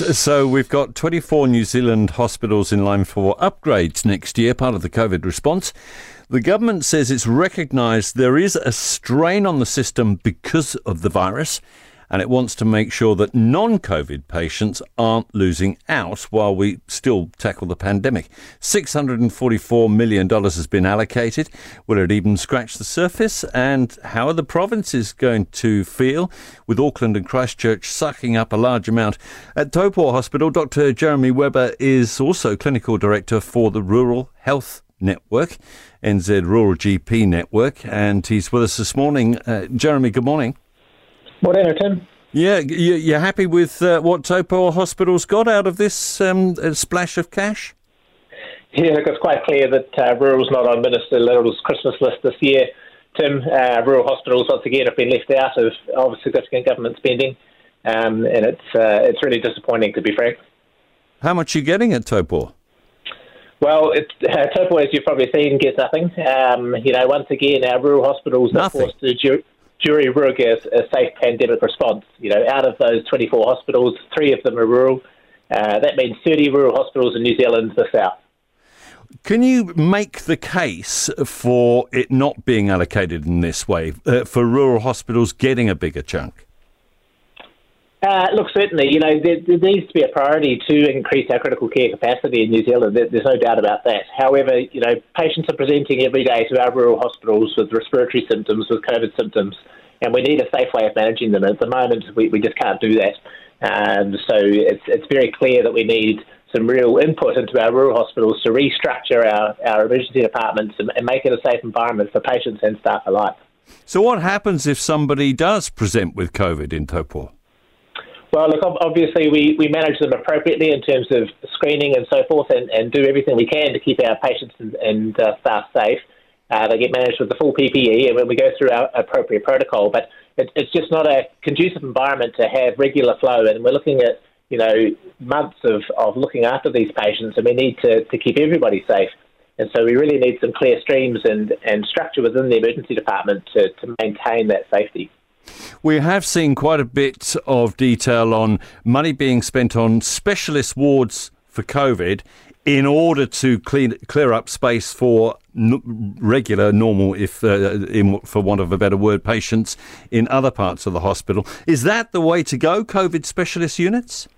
So we've got 24 New Zealand hospitals in line for upgrades next year, part of the COVID response. The government says it's recognised there is a strain on the system because of the virus and it wants to make sure that non COVID patients aren't losing out while we still tackle the pandemic. $644 million has been allocated. Will it even scratch the surface? And how are the provinces going to feel with Auckland and Christchurch sucking up a large amount? At Taupō Hospital, Dr. Jeremy Webber is also clinical director for the Rural Health Network, NZ Rural GP Network, and he's with us this morning. Uh, Jeremy, good morning. Morning, Tim. Yeah, you're happy with uh, what Taupō Hospital's got out of this um, splash of cash? Yeah, look, it's quite clear that uh, rural's not on Minister Little's Christmas list this year. Tim, uh, rural hospitals once again have been left out of, of significant government spending, um, and it's uh, it's really disappointing to be frank. How much are you getting at Taupō? Well, it, uh, as you've probably seen, gets nothing. Um, you know, once again, our rural hospitals nothing. are forced to ju- jury rig a, a safe pandemic response. You know, out of those 24 hospitals, three of them are rural. Uh, that means 30 rural hospitals in New Zealand, the south. Can you make the case for it not being allocated in this way, uh, for rural hospitals getting a bigger chunk? Uh, look, certainly, you know, there, there, needs to be a priority to increase our critical care capacity in New Zealand. There, there's no doubt about that. However, you know, patients are presenting every day to our rural hospitals with respiratory symptoms, with COVID symptoms, and we need a safe way of managing them. At the moment, we, we just can't do that. Um, so it's, it's very clear that we need some real input into our rural hospitals to restructure our, our emergency departments and, and make it a safe environment for patients and staff alike. So, what happens if somebody does present with COVID in Taupō? Well, look, obviously we, we manage them appropriately in terms of screening and so forth and, and do everything we can to keep our patients and, and uh, staff safe. Uh, they get managed with the full PPE and when we go through our appropriate protocol. But it, it's just not a conducive environment to have regular flow. And we're looking at, you know, months of, of looking after these patients and we need to, to keep everybody safe. And so we really need some clear streams and, and structure within the emergency department to, to maintain that safety. We have seen quite a bit of detail on money being spent on specialist wards for COVID in order to clean, clear up space for n- regular, normal, if uh, in, for want of a better word, patients in other parts of the hospital. Is that the way to go? COVID specialist units.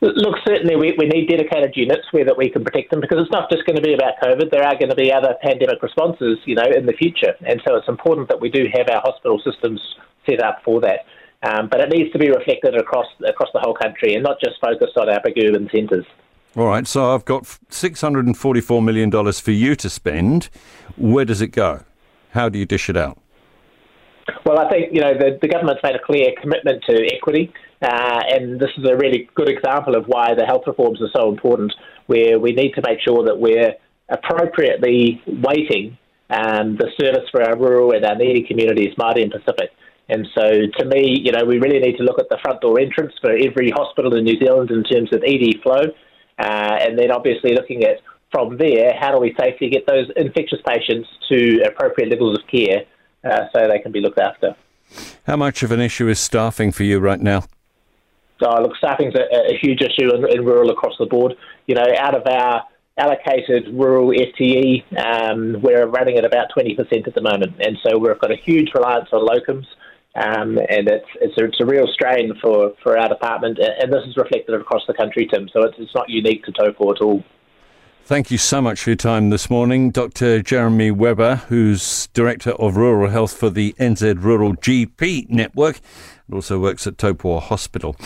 Look, certainly we, we need dedicated units where that we can protect them because it's not just going to be about COVID. There are going to be other pandemic responses, you know, in the future, and so it's important that we do have our hospital systems set up for that. Um, but it needs to be reflected across across the whole country and not just focused on our big urban centres. All right, so I've got $644 million for you to spend. Where does it go? How do you dish it out? Well, I think you know the, the government's made a clear commitment to equity, uh, and this is a really good example of why the health reforms are so important. Where we need to make sure that we're appropriately weighting um, the service for our rural and our needy communities, Māori and Pacific. And so, to me, you know, we really need to look at the front door entrance for every hospital in New Zealand in terms of ED flow, uh, and then obviously looking at from there how do we safely get those infectious patients to appropriate levels of care uh, so they can be looked after. How much of an issue is staffing for you right now? Oh, look, staffing's a, a huge issue in, in rural across the board. You know, out of our allocated rural FTE, um, we're running at about 20% at the moment. And so we've got a huge reliance on locums. Um, and it's, it's a, it's, a, real strain for, for our department. And this is reflected across the country, Tim. So it's, it's not unique to Taupō at all. Thank you so much for your time this morning. Dr. Jeremy Webber, who's Director of Rural Health for the NZ Rural GP Network, and also works at Taupō Hospital.